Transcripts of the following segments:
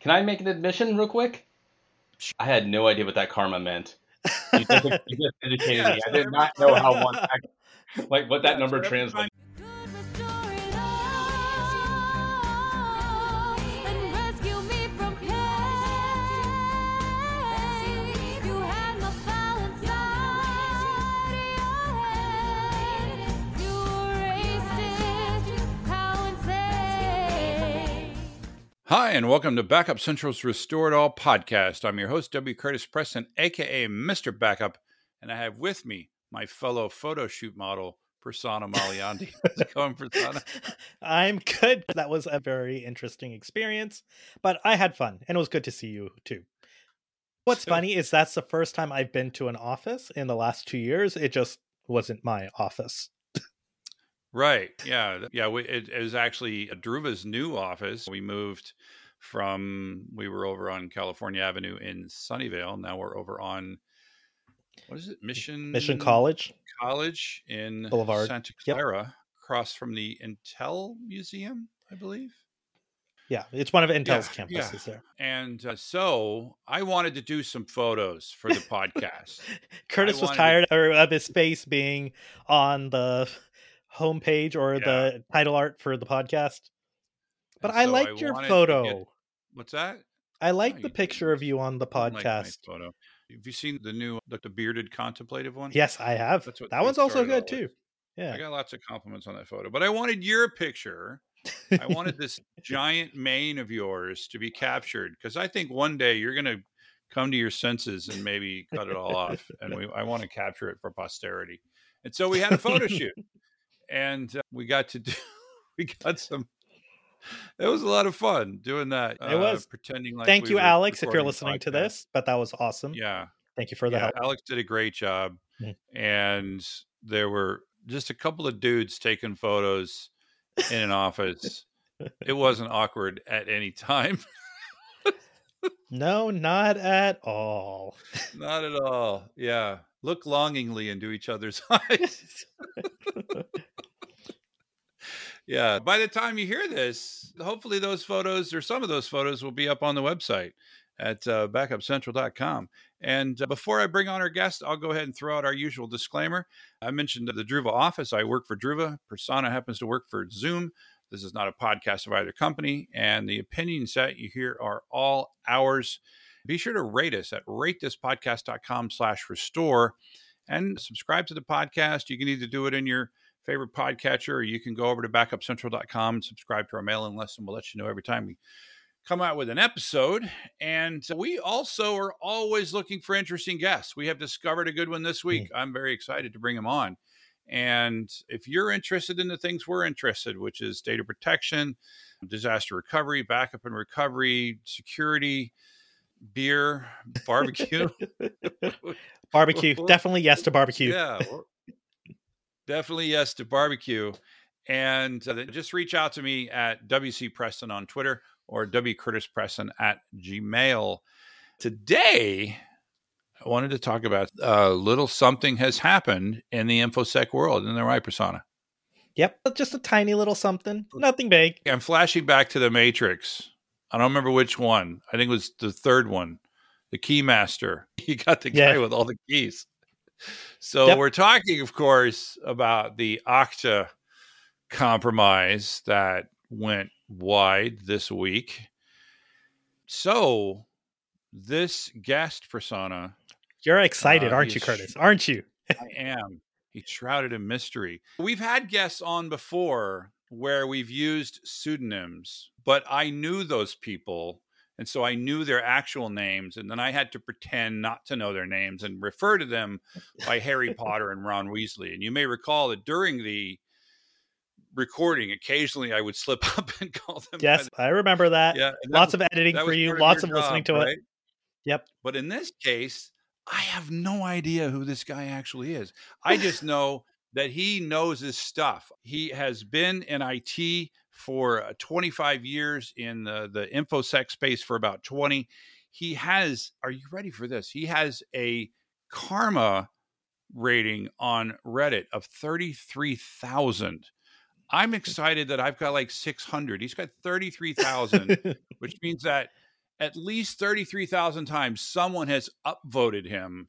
Can I make an admission real quick? I had no idea what that karma meant. You just, you just educated me. I did not know how one like what that number translates. Hi, and welcome to Backup Central's Restore It All podcast. I'm your host, W. Curtis Preston, aka Mr. Backup, and I have with me my fellow photo shoot model, Prasanna Malaiyandi. How's it going, Prasanna? I'm good. That was a very interesting experience, but I had fun, and it was good to see you too. What's so, funny is that's the first time I've been to an office in the last two years. It just wasn't my office. Right. Yeah. Yeah. We, it, it was actually Druva's new office. We moved from, we were over on California Avenue in Sunnyvale. Now we're over on, what is it? Mission Mission College College in Boulevard. Santa Clara, yep. across from the Intel Museum, I believe. Yeah, it's one of Intel's yeah, campuses yeah. there. And uh, so I wanted to do some photos for the podcast. Curtis was tired to... of his face being on the homepage or yeah. the title art for the podcast. But I liked I your photo. Get, what's that? I like oh, the picture of you on the podcast. Like photo. Have you seen the new, like the bearded contemplative one? Yes, I have. That's what that one's also good too. Yeah, I got lots of compliments on that photo. But I wanted your picture. I wanted this giant mane of yours to be captured because I think one day you're going to come to your senses and maybe cut it all off. And we, I want to capture it for posterity. And so we had a photo shoot and uh, we got to do we got some it was a lot of fun doing that it was. uh, pretending like thank you alex if you're listening to this but that was awesome. Yeah. Thank you for the yeah, help. Alex did a great job mm-hmm. and there were just a couple of dudes taking photos in an office. It wasn't awkward at any time. No not at all. Not at all. Yeah. Look longingly into each other's eyes yeah. By the time you hear this, hopefully those photos or some of those photos will be up on the website at uh, backupcentral.com. And uh, before I bring on our guest, I'll go ahead and throw out our usual disclaimer. I mentioned the Druva office. I work for Druva. Prasanna happens to work for Zoom. This is not a podcast of either company, and the opinions that you hear are all ours. Be sure to rate us at ratethispodcast.com slash restore and subscribe to the podcast. You can either do it in your favorite podcatcher, or you can go over to backupcentral.com and subscribe to our mailing list, and we'll let you know every time we come out with an episode. And we also are always looking for interesting guests. We have discovered a good one this week. Mm. I'm very excited to bring him on. And if you're interested in the things we're interested, which is data protection, disaster recovery, backup and recovery, security, beer, barbecue. barbecue. Definitely yes to barbecue. Yeah definitely yes to barbecue. And uh, just reach out to me at WC Preston on Twitter or W Curtis Preston at Gmail. Today, I wanted to talk about a little something has happened in the InfoSec world. in the right, Prasanna. Yep, just a tiny little something, nothing big. I'm flashing back to the Matrix. I don't remember which one. I think it was the third one, the Keymaster. You got the guy yeah. with all the keys. So yep. we're talking, of course, about the Okta compromise that went wide this week. So this guest Prasanna. You're excited, uh, aren't you, Curtis? Aren't you? I am. He's shrouded in mystery. We've had guests on before where we've used pseudonyms, but I knew those people and so I knew their actual names, and then I had to pretend not to know their names and refer to them by Harry Potter and Ron Weasley. And you may recall that during the recording, occasionally I would slip up and call them. Yes, I remember that. Yeah, lots of editing for you, lots of, of listening to right? it. Yep. But in this case, I have no idea who this guy actually is. I just know that he knows his stuff. He has been in IT for uh, 25 years in the, the infosec space for about 20 he has are you ready for this? He has a karma rating on reddit of 33000 i'm excited that i've got like 600 he's got 33000 which means that at least 33,000 times someone has upvoted him.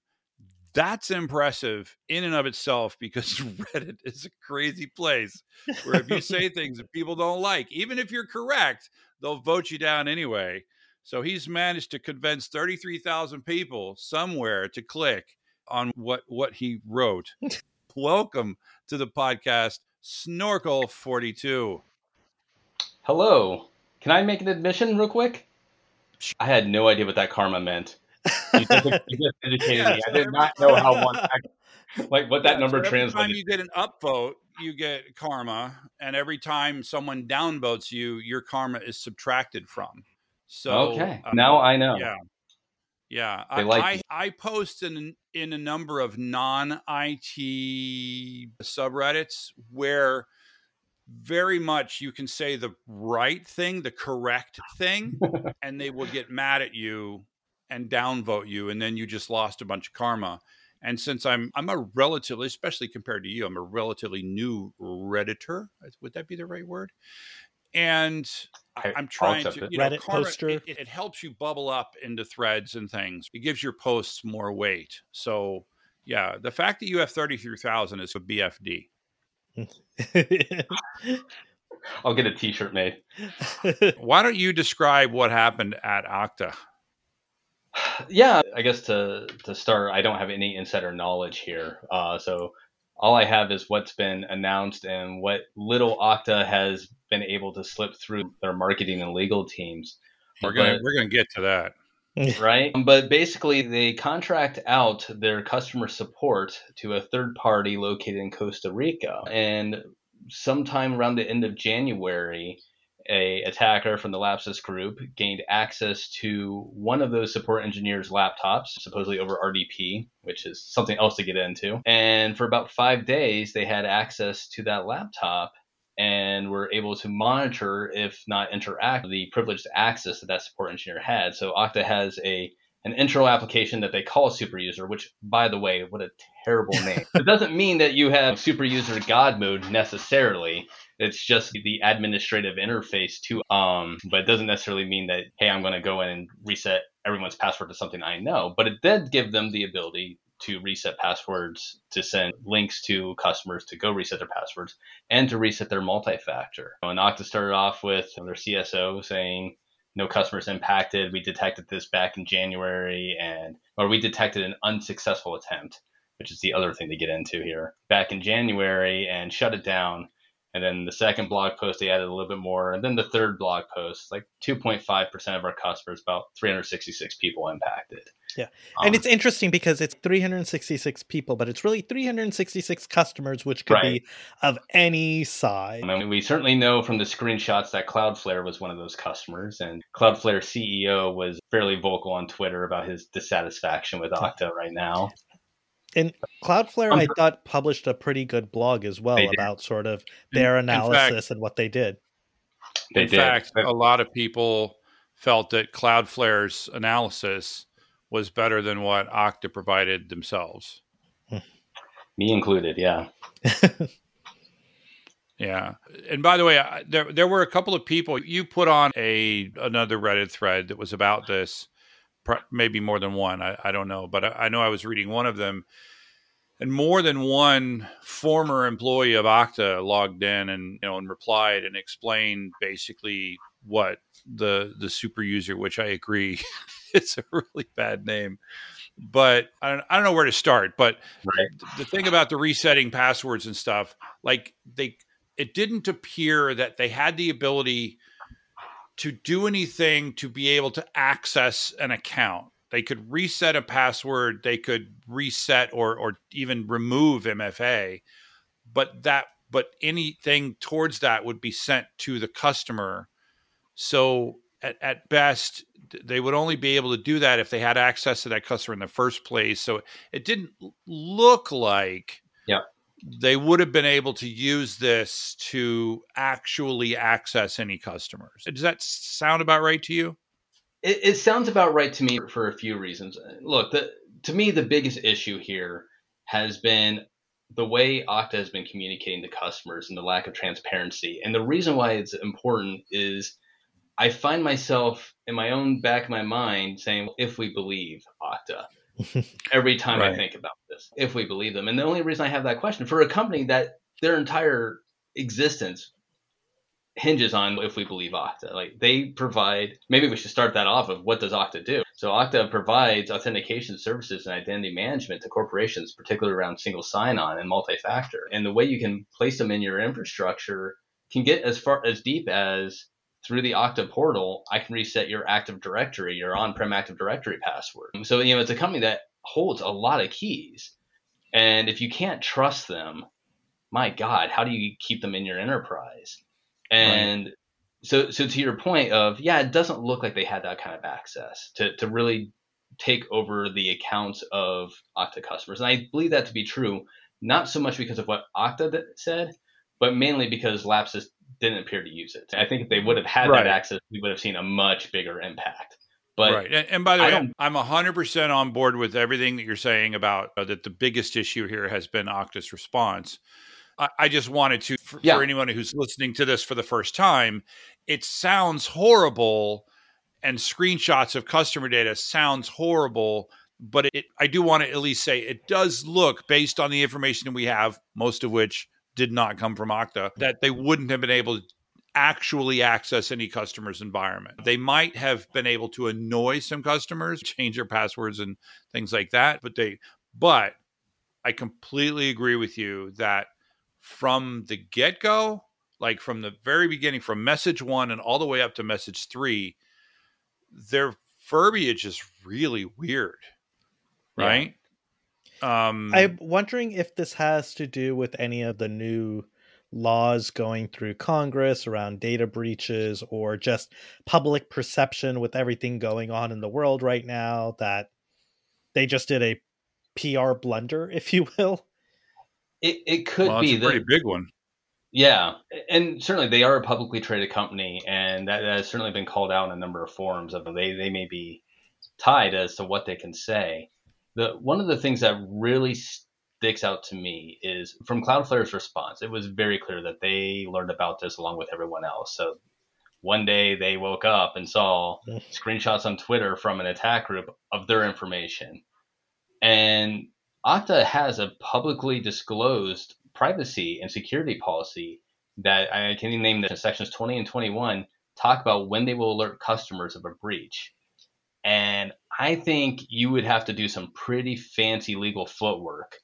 That's impressive in and of itself because Reddit is a crazy place where if you say things that people don't like, even if you're correct, they'll vote you down anyway. So he's managed to convince 33,000 people somewhere to click on what what he wrote. Welcome to the podcast Snorkel 42. Hello. Can I make an admission real quick? I had no idea what that karma meant. You just, you just educated yeah, me. So I did not know how one like what that yeah, number so every translated. Every time you get an upvote, you get karma, and every time someone downvotes you, your karma is subtracted from. So okay, um, now I know. Yeah, yeah. I, like I, I post in in a number of non IT subreddits where very much you can say the right thing, the correct thing, and they will get mad at you and downvote you, and then you just lost a bunch of karma. And since I'm I'm a relatively, especially compared to you, I'm a relatively new redditor. Would that be the right word? And I, am trying to, you know, Reddit karma, poster. It, it helps you bubble up into threads and things. It gives your posts more weight. So yeah, the fact that you have thirty three thousand is a BFD. I'll get a T-shirt made. Why don't you describe what happened at Okta? Yeah, I guess to to start, I don't have any insider knowledge here, uh, so all I have is what's been announced and what little Okta has been able to slip through their marketing and legal teams. We're gonna but, we're gonna get to that. right? But basically, they contract out their customer support to a third party located in Costa Rica. And sometime around the end of January, a attacker from the Lapsus group gained access to one of those support engineers' laptops, supposedly over RDP, which is something else to get into. And for about five days, they had access to that laptop and were able to monitor, if not interact, the privileged access that that support engineer had. So Okta has a an internal application that they call a super user, which, by the way, what a terrible name. it doesn't mean that you have super user God mode necessarily. It's just the administrative interface to um, but it doesn't necessarily mean that hey, I'm going to go in and reset everyone's password to something I know. But it did give them the ability to reset passwords, to send links to customers to go reset their passwords, and to reset their multi-factor. And Okta started off with their CSO saying no customers impacted. We detected this back in January, and or we detected an unsuccessful attempt, which is the other thing to get into here, back in January, and shut it down. And then the second blog post, they added a little bit more. And then the third blog post, like 2.5% of our customers, about 366 people impacted. Yeah. Um, and it's interesting because it's 366 people, but it's really 366 customers, which could right. be of any size. I mean, we certainly know from the screenshots that Cloudflare was one of those customers. And Cloudflare CEO was fairly vocal on Twitter about his dissatisfaction with Okta right now. And Cloudflare, I uh-huh. thought, published a pretty good blog as well about sort of their analysis fact, and what they did. They in did. fact, a lot of people felt that Cloudflare's analysis was better than what Okta provided themselves. Hmm. Me included, yeah. yeah. And by the way, there there were a couple of people you put on a another Reddit thread that was about this maybe more than one. I, I don't know, but I, I, know I was reading one of them, and more than one former employee of Okta logged in and you know and replied and explained basically what the the super user, which I agree, it's a really bad name. But I don't, I don't know where to start. But right. the thing about the resetting passwords and stuff, like they, it didn't appear that they had the ability to do anything to be able to access an account. They could reset a password, they could reset or or even remove MFA, but that but anything towards that would be sent to the customer. So at, at best, they would only be able to do that if they had access to that customer in the first place. So it didn't look like they would have been able to use this to actually access any customers. Does that sound about right to you? It, it sounds about right to me for a few reasons. Look, the, to me, the biggest issue here has been the way Okta has been communicating to customers and the lack of transparency. And the reason why it's important is I find myself in my own back of my mind saying, if we believe Okta, every time right. I think about this, if we believe them. And the only reason I have that question for a company that their entire existence hinges on if we believe Okta. Like they provide, maybe we should start that off of what does Okta do? So Okta provides authentication services and identity management to corporations, particularly around single sign-on and multi-factor. And the way you can place them in your infrastructure can get as far as deep as through the Okta portal, I can reset your Active Directory, your on-prem Active Directory password. So you know it's a company that holds a lot of keys, and if you can't trust them, my God, how do you keep them in your enterprise? And right. so, so to your point of yeah, it doesn't look like they had that kind of access to to really take over the accounts of Okta customers, and I believe that to be true. Not so much because of what Okta said, but mainly because Lapsus didn't appear to use it. I think if they would have had right. that access, we would have seen a much bigger impact. But right, and, and by the way, I'm hundred percent on board with everything that you're saying about uh, that. The biggest issue here has been Okta's response. I, I just wanted to, for, yeah. for anyone who's listening to this for the first time, it sounds horrible, and screenshots of customer data sounds horrible. But it, I do want to at least say it does look, based on the information we have, most of which did not come from Okta, that they wouldn't have been able to actually access any customer's environment. They might have been able to annoy some customers, change their passwords and things like that, but they but I completely agree with you that from the get-go, like from the very beginning from message 1 and all the way up to message 3, their verbiage is really weird. Right? Yeah. Um, I'm wondering if this has to do with any of the new laws going through Congress around data breaches or just public perception with everything going on in the world right now that they just did a PR blunder, if you will. It it could well, be a pretty big one. Yeah, and certainly they are a publicly traded company, and that, that has certainly been called out in a number of forums. Of they they may be tied as to what they can say the one of the things that really sticks out to me is from Cloudflare's response. It was very clear that they learned about this along with everyone else. So one day they woke up and saw mm. screenshots on Twitter from an attack group of their information. And Okta has a publicly disclosed privacy and security policy that I can even name the sections 20 and 21 talk about when they will alert customers of a breach. And I think you would have to do some pretty fancy legal footwork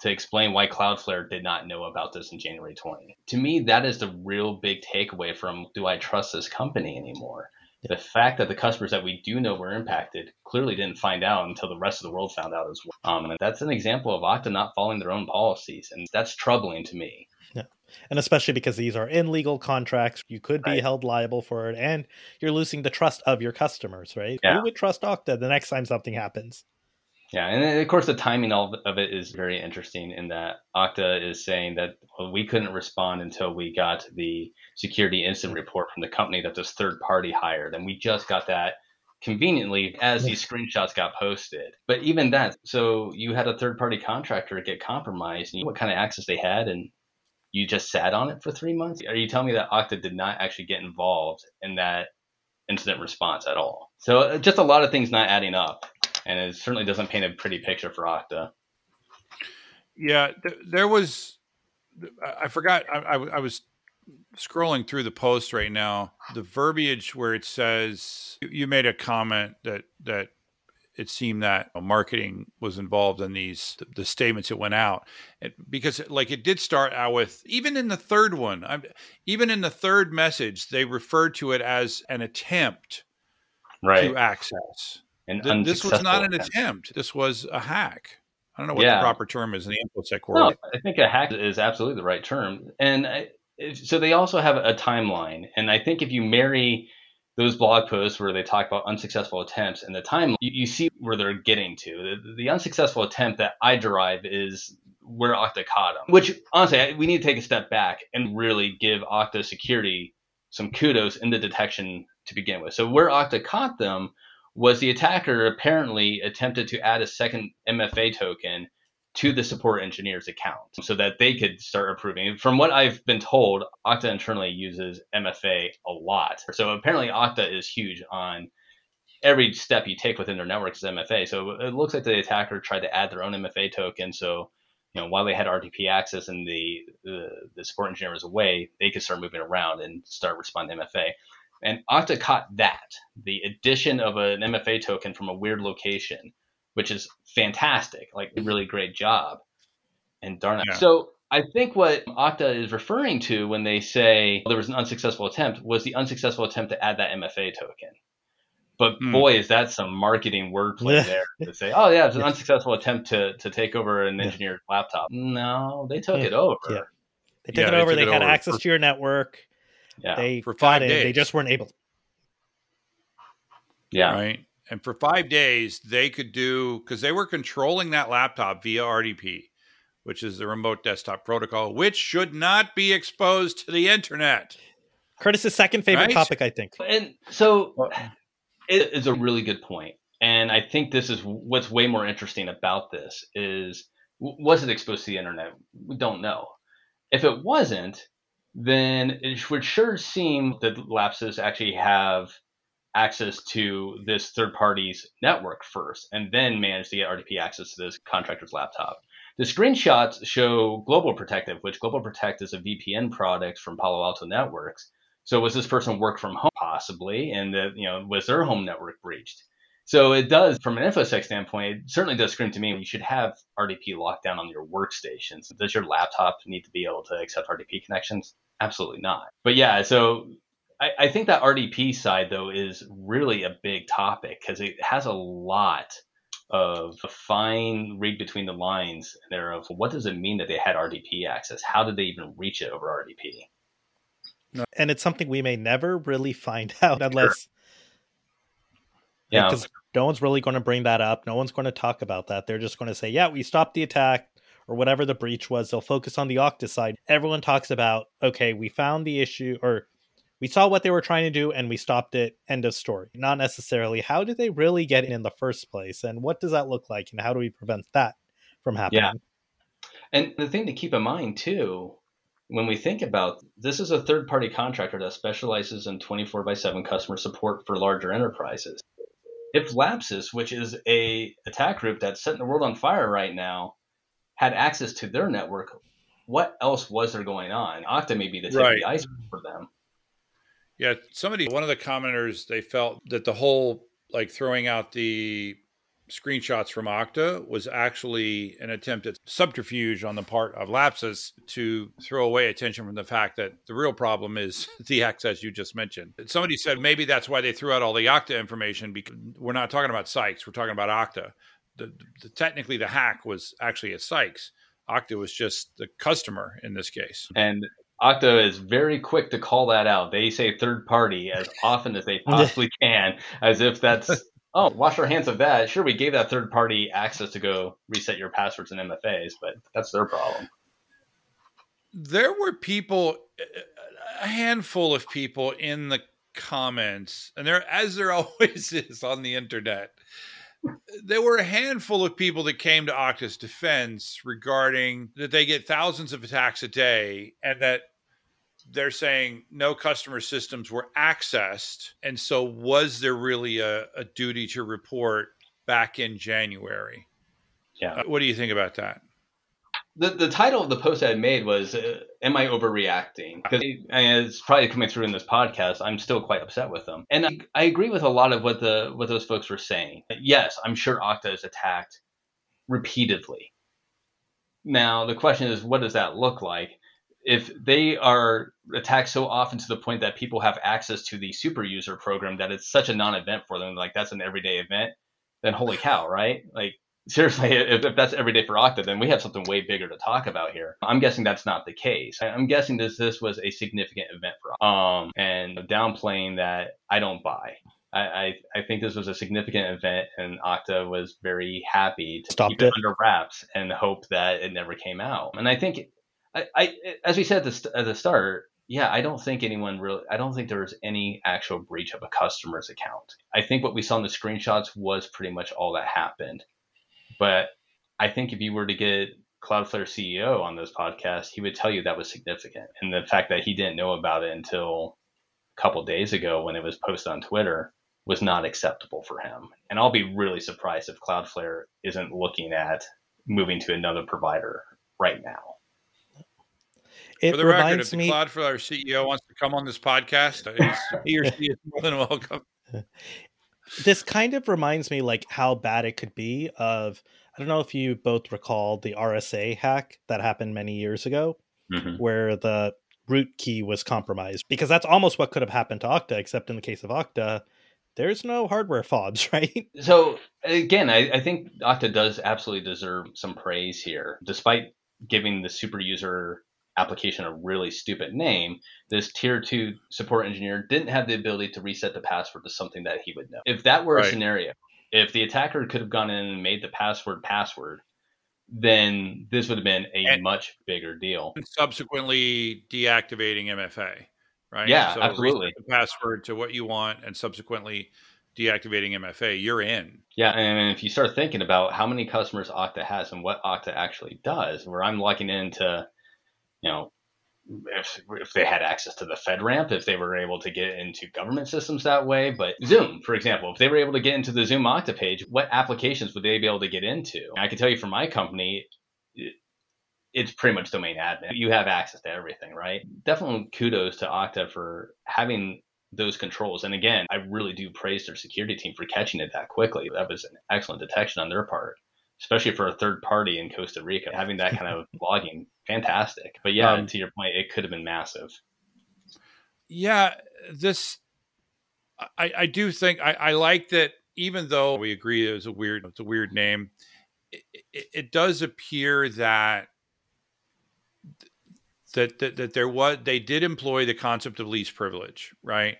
to explain why Cloudflare did not know about this in January 20. To me, that is the real big takeaway from do I trust this company anymore? The fact that the customers that we do know were impacted clearly didn't find out until the rest of the world found out as well. Um, and that's an example of Okta not following their own policies, and that's troubling to me and especially because these are in legal contracts you could be right. held liable for it and you're losing the trust of your customers right yeah. who would trust okta the next time something happens yeah and of course the timing of it is very interesting in that okta is saying that we couldn't respond until we got the security incident report from the company that this third party hired and we just got that conveniently as these screenshots got posted. But even that, so you had a third party contractor get compromised, and you know what kind of access they had, and you just sat on it for three months? Are you telling me that Okta did not actually get involved in that incident response at all? So uh, just a lot of things not adding up, and it certainly doesn't paint a pretty picture for Okta. Yeah, th- there was. I forgot. I, I was scrolling through the post right now. The verbiage where it says you made a comment that that it seemed that marketing was involved in these the statements that went out. It, because like it did start out with even in the third one I'm, even in the third message they referred to it as an attempt right. to access and this was not an attempt. attempt. This was a hack. I don't know what yeah. the proper term is in the infosec world. No, i think a hack is absolutely the right term. And I, so they also have a timeline. And i think if you marry those blog posts where they talk about unsuccessful attempts and the time, you, you see where they're getting to. The, the, unsuccessful attempt that I derive is where Okta caught them, which honestly, we need to take a step back and really give Okta security some kudos in the detection to begin with. So where Okta caught them was the attacker apparently attempted to add a second MFA token to the support engineer's account so that they could start approving. From what I've been told, Okta internally uses MFA a lot. So apparently Okta is huge on every step you take within their network is MFA. So it looks like the attacker tried to add their own MFA token. So you know, while they had RDP access and the, the, the support engineer was away, they could start moving around and start responding to MFA. And Okta caught that, the addition of an MFA token from a weird location, which is fantastic, like really great job. And darn it. Yeah. So I think what Okta is referring to when they say there was an unsuccessful attempt was the unsuccessful attempt to add that MFA token. But mm. boy, is that some marketing wordplay there to say, oh yeah, it's an unsuccessful attempt to to take over an engineered yeah. laptop. No, they took yeah. it over. Yeah. They took yeah, it over. They, they had over. access for, to your network. Yeah, they for five days. They just weren't able. Yeah. Right. And for five days, they could do because they were controlling that laptop via RDP, which is the remote desktop protocol, which should not be exposed to the internet. Curtis's second favorite right? topic, I think. And so it is a really good point. And I think this is what's way more interesting about this is was it exposed to the internet? We don't know. If it wasn't, then it would sure seem that Lapsus actually have access to this third party's network first and then manage to get RDP access to this contractor's laptop. The screenshots show Global Protective, which Global Protect is a VPN product from Palo Alto Networks. So was this person work from home possibly, and that you know was their home network breached? So it does, from an infosec standpoint, it certainly does scream to me you should have RDP locked down on your workstations. Does your laptop need to be able to accept RDP connections? Absolutely not. But yeah, so I, I think that RDP side though is really a big topic because it has a lot of a fine read between the lines there of what does it mean that they had RDP access? How did they even reach it over RDP? And it's something we may never really find out unless. Sure. Yeah. Because no one's really going to bring that up. No one's going to talk about that. They're just going to say, yeah, we stopped the attack or whatever the breach was. They'll focus on the Okta side. Everyone talks about, okay, we found the issue or we saw what they were trying to do and we stopped it. End of story. Not necessarily how did they really get in in the first place and what does that look like and how do we prevent that from happening? Yeah. And the thing to keep in mind too when we think about this is a third party contractor that specializes in 24 by 7 customer support for larger enterprises if lapsus which is a attack group that's setting the world on fire right now had access to their network what else was there going on okta may be the tip right. of the iceberg for them yeah somebody one of the commenters they felt that the whole like throwing out the screenshots from Okta was actually an attempt at subterfuge on the part of Lapsus to throw away attention from the fact that the real problem is the access you just mentioned. Somebody said maybe that's why they threw out all the Okta information because we're not talking about Sykes, we're talking about Okta. The, the, technically, the hack was actually at Sykes. Okta was just the customer in this case. And Okta is very quick to call that out. They say third party as often as they possibly can, as if that's oh, wash our hands of that. Sure, we gave that third party access to go reset your passwords and MFAs, but that's their problem. There were people, a handful of people in the comments, and there, as there always is on the internet, there were a handful of people that came to Okta's defense regarding that they get thousands of attacks a day and that they're saying no customer systems were accessed. And so, was there really a, a duty to report back in January? Yeah. Uh, what do you think about that? The, the title of the post I made was uh, "Am I overreacting?" Because it's probably coming through in this podcast. I'm still quite upset with them, and I, I agree with a lot of what the what those folks were saying. Yes, I'm sure Okta is attacked repeatedly. Now the question is, what does that look like? If they are attacked so often to the point that people have access to the super user program that it's such a non-event for them, like that's an everyday event, then holy cow, right? Like seriously, if, if that's every day for Okta, then we have something way bigger to talk about here. I'm guessing that's not the case. I'm guessing this this was a significant event for um and downplaying that I don't buy. I, I, I think this was a significant event, and Okta was very happy to Stopped keep it, it under wraps and hope that it never came out. And I think I, I as we said at the, at the start, yeah, I don't think anyone really, I don't think there was any actual breach of a customer's account. I think what we saw in the screenshots was pretty much all that happened. But I think if you were to get Cloudflare CEO on this podcast, he would tell you that was significant. And the fact that he didn't know about it until a couple days ago when it was posted on Twitter was not acceptable for him. And I'll be really surprised if Cloudflare isn't looking at moving to another provider right now. It For the record, if the me... Cloudflare CEO wants to come on this podcast, he or she is more than welcome. This kind of reminds me like how bad it could be of I don't know if you both recall the RSA hack that happened many years ago, mm-hmm. where the root key was compromised. Because that's almost what could have happened to Okta, except in the case of Okta, there's no hardware fobs, right? So again, I, I think Okta does absolutely deserve some praise here, despite giving the super user application a really stupid name, this tier two support engineer didn't have the ability to reset the password to something that he would know. If that were right. a scenario, if the attacker could have gone in and made the password password, then this would have been a and, much bigger deal. And subsequently deactivating MFA, right? Yeah, so absolutely. The password to what you want and subsequently deactivating MFA, you're in. Yeah, and if you start thinking about how many customers Okta has and what Okta actually does, where I'm logging into, you know, if, if they had access to the FedRAMP, if they were able to get into government systems that way. But Zoom, for example, if they were able to get into the Zoom Okta page, what applications would they be able to get into? I can tell you for my company, it's pretty much domain admin. You have access to everything, right? Definitely kudos to Okta for having those controls. And again, I really do praise their security team for catching it that quickly. That was an excellent detection on their part especially for a third party in Costa Rica, having that kind of logging, fantastic. But yeah, um, to your point, it could have been massive. Yeah, this I, I do think I, I like that. Even though we agree it was a weird, it's a weird name. It, it, it does appear that that, that that there was they did employ the concept of least privilege, right?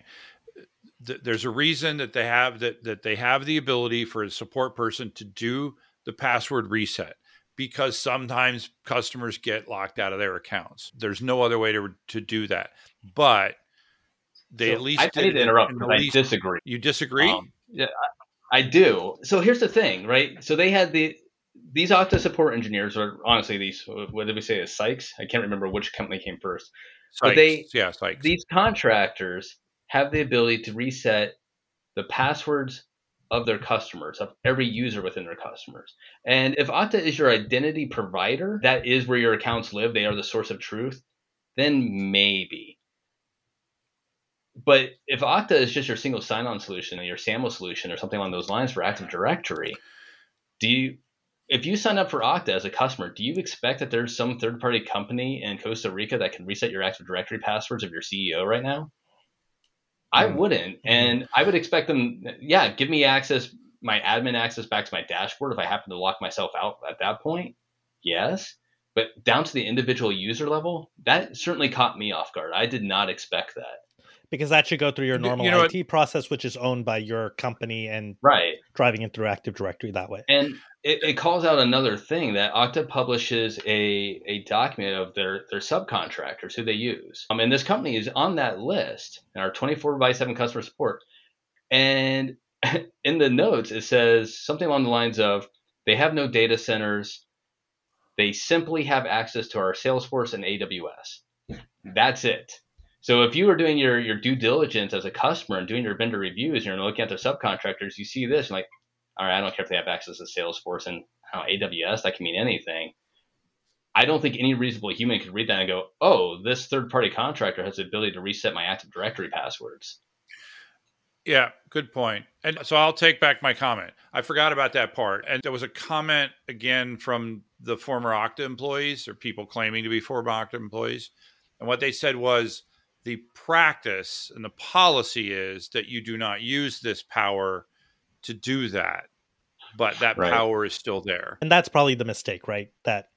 There's a reason that they have that that they have the ability for a support person to do the password reset because sometimes customers get locked out of their accounts. There's no other way to to do that. But they so at least I, I need to interrupt because I disagree. You disagree? Um, yeah, I, I do. So here's the thing, right? So they had the these Okta support engineers, or honestly, these what did we say? Is Sykes? I can't remember which company came first. Sykes, but they, yeah, Sykes. These contractors have the ability to reset the passwords of their customers, of every user within their customers. And if Okta is your identity provider, that is where your accounts live, they are the source of truth, then maybe. But if Okta is just your single sign on solution or your SAML solution or something along those lines for Active Directory, do you if you sign up for Okta as a customer, do you expect that there's some third party company in Costa Rica that can reset your Active Directory passwords of your CEO right now? I mm. wouldn't. Mm-hmm. And I would expect them, yeah, give me access, my admin access back to my dashboard if I happen to lock myself out at that point. Yes. But down to the individual user level, that certainly caught me off guard. I did not expect that because that should go through your normal you know IT what? process, which is owned by your company and right driving it through Active Directory that way. And it, it calls out another thing that Okta publishes a, a document of their, their subcontractors who they use. Um, and this company is on that list, and our 24 by 7 customer support. And in the notes, it says something along the lines of they have no data centers. They simply have access to our Salesforce and AWS. That's it. So if you are doing your, your due diligence as a customer and doing your vendor reviews and you're looking at their subcontractors, you see this and like, all right, I don't care if they have access to Salesforce and know, AWS, that can mean anything. I don't think any reasonable human could read that and go, oh, this third party contractor has the ability to reset my Active Directory passwords. Yeah, good point. And so I'll take back my comment. I forgot about that part. And there was a comment again from the former Okta employees or people claiming to be former Okta employees. And what they said was, the practice and the policy is that you do not use this power to do that but that right. power is still there. And that's probably the mistake right? That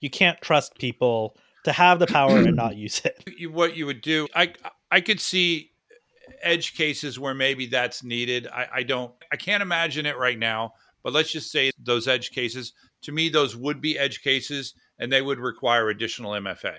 you can't trust people to have the power and not use it. What you would do i i could see edge cases where maybe that's needed. I i don't i can't imagine it right now but let's just say those edge cases to me those would be edge cases and they would require additional mfa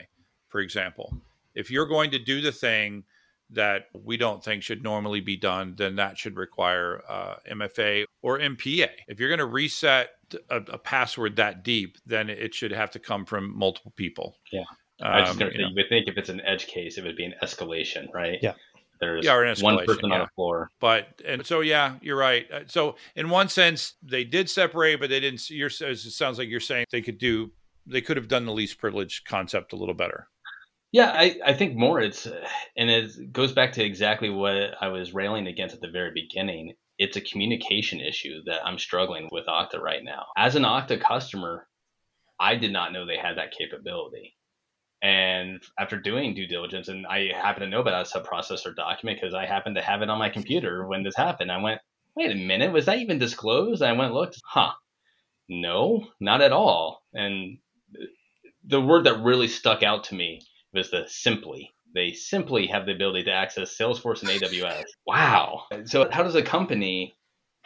for example if you're going to do the thing that we don't think should normally be done, then that should require uh, MFA or MPA. If you're going to reset a, a, password that deep, then it should have to come from multiple people. Yeah. Um, I was just um, gonna say, you would think if it's an edge case, it would be an escalation, right? Yeah. There's yeah, one person yeah. on the floor. But and so yeah, you're right. Uh, so in one sense, they did separate, but they didn't. You're, it sounds like you're saying they could do. They could have done the least privileged concept a little better. Yeah, I, I think more it's and it goes back to exactly what I was railing against at the very beginning. It's a communication issue that I'm struggling with Okta right now. As an Okta customer, I did not know they had that capability. And after doing due diligence, and I happen to know about a subprocessor document because I happen to have it on my computer when this happened, I went, wait a minute, was that even disclosed? I went, looked, huh, no, not at all. And the word that really stuck out to me the simply. They simply have the ability to access Salesforce and AWS. Wow. So, how does a company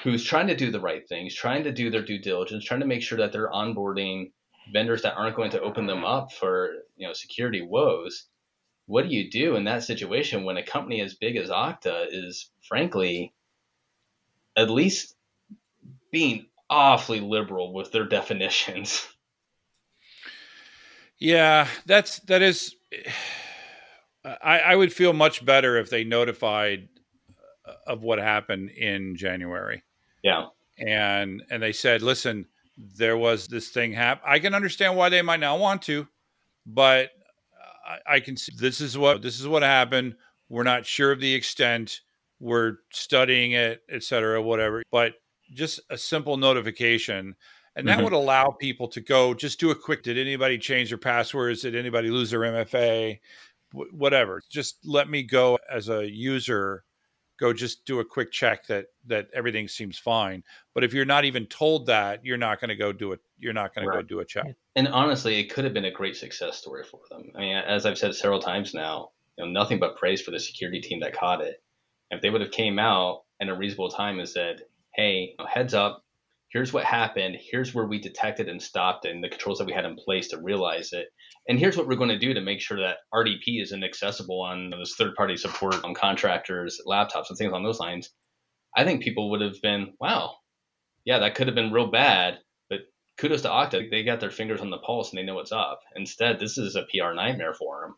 who's trying to do the right things, trying to do their due diligence, trying to make sure that they're onboarding vendors that aren't going to open them up for you know security woes, what do you do in that situation when a company as big as Okta is frankly at least being awfully liberal with their definitions? Yeah, that's that is I, I would feel much better if they notified uh, of what happened in January. Yeah. And and they said, listen, there was this thing happen. I can understand why they might not want to, but I, I can see this is what this is what happened. We're not sure of the extent. We're studying it, et cetera, whatever. But just a simple notification and that mm-hmm. would allow people to go just do a quick did anybody change their passwords? Did anybody lose their mfa w- whatever. Just let me go as a user go just do a quick check that that everything seems fine. But if you're not even told that you're not going to go do it you're not going right. to go do a check. And honestly it could have been a great success story for them. I mean as i've said several times now you know nothing but praise for the security team that caught it. If they would have came out in a reasonable time and said hey heads up here's what happened here's where we detected and stopped and the controls that we had in place to realize it and here's what we're going to do to make sure that rdp isn't accessible on those third party support on contractors laptops and things on those lines. I think people would have been wow yeah that could have been real bad but kudos to okta they got their fingers on the pulse and they know what's up. Instead this is a pr nightmare for them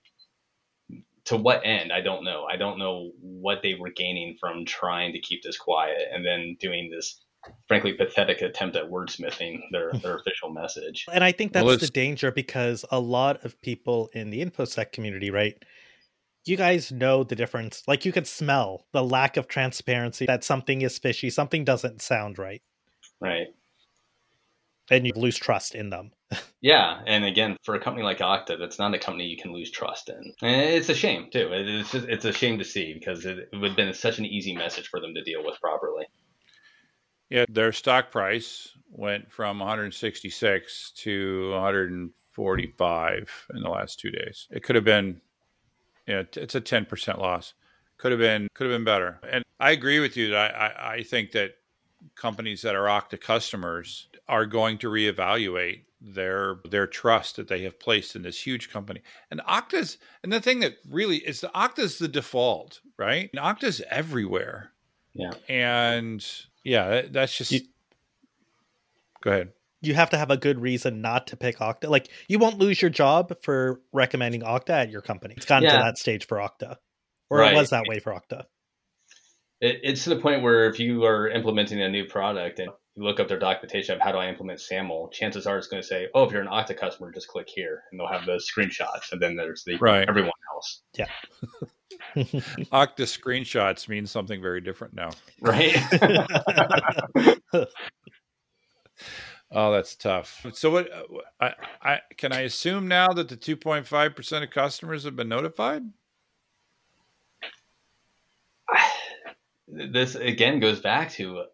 to what end? I don't know. I don't know what they were gaining from trying to keep this quiet and then doing this frankly pathetic attempt at wordsmithing their, hmm. their official message. And I think that's well, the danger because a lot of people in the infosec community, right? You guys know the difference. Like you can smell the lack of transparency that something is fishy, something doesn't sound right. Right. And you lose trust in them. yeah, and again, for a company like Okta, that's not a company you can lose trust in. And it's a shame too. It's just, it's a shame to see because it would have been such an easy message for them to deal with properly. Yeah, their stock price went from 166 to 145 in the last two days. It could have been, yeah, it's a 10% loss. Could have been, could have been better. And I agree with you that I, I, I think that companies that are Okta customers are going to reevaluate their their trust that they have placed in this huge company. And Okta's and the thing that really is the Okta's the default, right? And Okta's everywhere. Yeah. And yeah, that's just. You, Go ahead. You have to have a good reason not to pick Okta. Like you won't lose your job for recommending Okta at your company. It's gotten yeah. to that stage for Okta, or right. it was that way for Okta. It, it's to the point where if you are implementing a new product and you look up their documentation of how do I implement SAML, chances are it's going to say, "Oh, if you're an Okta customer, just click here," and they'll have the screenshots, and then there's the right. everyone else. Yeah. Okta screenshots mean something very different now. Right. oh, that's tough. So what uh, I, I can I assume now that the 2.5% of customers have been notified? This again goes back to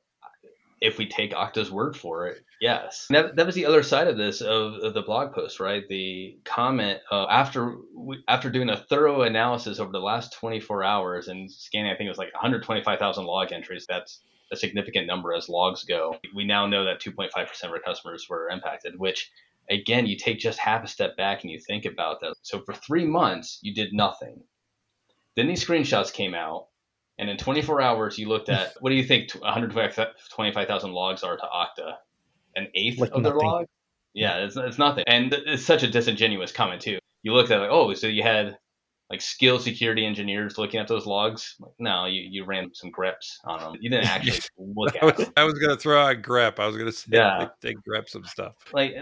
if we take Okta's word for it, yes. That, that was the other side of this of, of the blog post, right? The comment uh, after we, after doing a thorough analysis over the last 24 hours and scanning, I think it was like 125,000 log entries. That's a significant number as logs go. We now know that 2.5% of our customers were impacted, which again, you take just half a step back and you think about that. So for three months, you did nothing. Then these screenshots came out and in 24 hours you looked at what do you think 125,000 logs are to Okta, an eighth Like of their nothing. log. Yeah, it's, it's nothing, and it's such a disingenuous comment too. You looked at it like, oh, so you had like skilled security engineers looking at those logs. Like, no, you, you ran some greps on them. You didn't actually look I at was, them. I was going to throw out grep. I was going to say, Yeah. like, they grep some stuff. Like,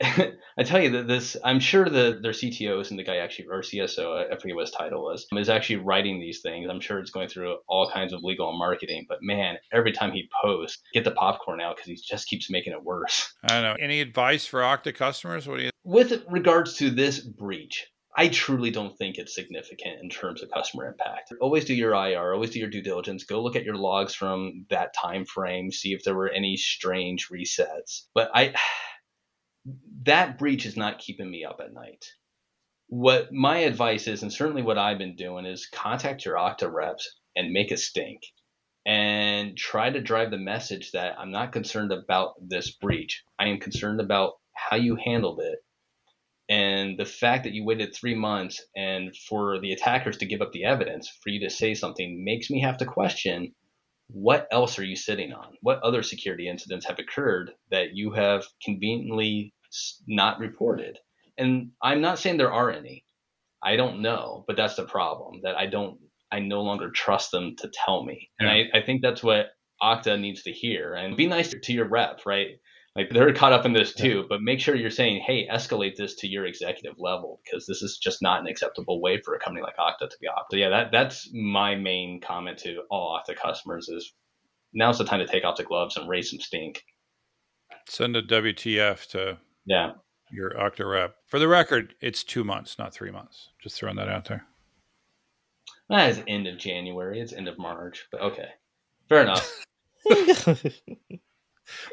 I tell you that this, I'm sure that their CTOs and the guy actually, or CSO, I I forget what his title was, is actually writing these things. I'm sure it's going through all kinds of legal and marketing. But man, every time he posts, get the popcorn out because he just keeps making it worse. I don't know. Any advice for Okta customers? What do you? With regards to this breach, I truly don't think it's significant in terms of customer impact. Always do your IR, always do your due diligence. Go look at your logs from that time frame, see if there were any strange resets. But I that breach is not keeping me up at night. What my advice is, and certainly what I've been doing, is contact your Okta reps and make a stink and try to drive the message that I'm not concerned about this breach. I am concerned about how you handled it and the fact that you waited three months and for the attackers to give up the evidence for you to say something makes me have to question what else are you sitting on? What other security incidents have occurred that you have conveniently not reported? And I'm not saying there are any. I don't know, but that's the problem that I don't, I no longer trust them to tell me. And I, I think that's what Okta needs to hear. And be nice to your rep, right? Like they're caught up in this too, but make sure you're saying, hey, escalate this to your executive level because this is just not an acceptable way for a company like Okta to be. So yeah, that that's my main comment to all Okta customers is now's the time to take off the gloves and raise some stink. Send a WTF to Yeah. your Okta rep. For the record, it's two months, not three months. Just throwing that out there. That is end of January. It's end of March. But okay. Fair enough.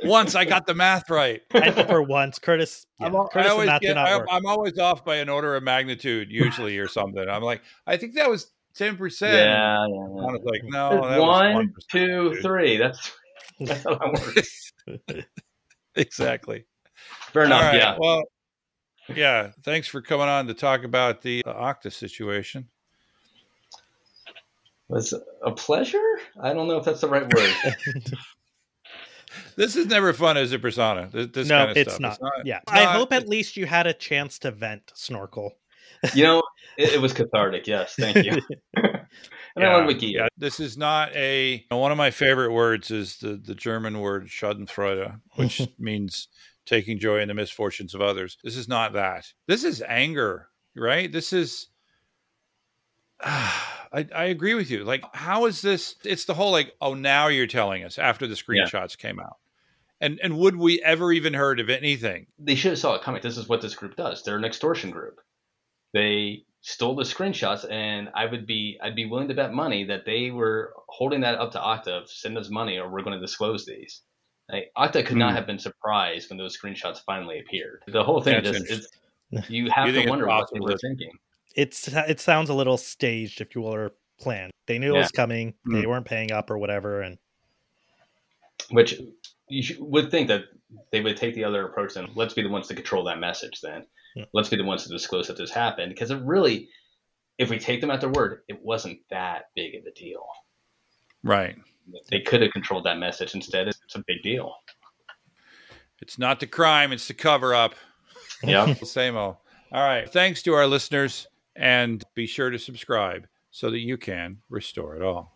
Once I got the math right. I for once, Curtis, yeah, I'm, al- Curtis I always get, did I, I'm always off by an order of magnitude, usually, or something. I'm like, I think that was 10%. Yeah, yeah, I was like, no, that One, was 1%. two, three. That's that's how that works. exactly. Fair enough. All right, Yeah. Well, yeah. Thanks for coming on to talk about the uh, Okta situation. Was a pleasure? I don't know if that's the right word. This is never fun as a persona. This, this no, kind of it's, stuff. not. Yeah, it's I not- hope at least you had a chance to vent, Snorkel. you know, it, it was cathartic. Yes, thank you. and I love Wiki. yeah, this is not a one of my favorite words is the, the German word Schadenfreude, which means taking joy in the misfortunes of others. This is not that. This is anger, right? This is I, I agree with you. Like, how is this? It's the whole like, oh, now you're telling us after the Yeah. screenshots came out, and and would we ever even heard of anything? They should have saw it coming. This is what this group does. They're an extortion group. They stole the screenshots, and I would be I'd be willing to bet money that they were holding that up to Okta, Send us money, or we're going to disclose these. Like, Okta could not Hmm. have been surprised when those screenshots finally appeared. The whole thing That's just it's, you have You to wonder what they possible were thinking. It's it sounds a little staged, if you will, or planned. They knew it was coming. Hmm. They weren't paying up or whatever, and which you should, would think that they would take the other approach and let's be the ones to control that message then Yeah. let's be the ones to disclose that this happened because it really if we take them at their word it wasn't that big of a deal Right. They could have controlled that message instead it's a big deal It's not the crime; it's the cover up. yeah Same old. All right. Thanks to our listeners, and be sure to subscribe so that you can restore it all.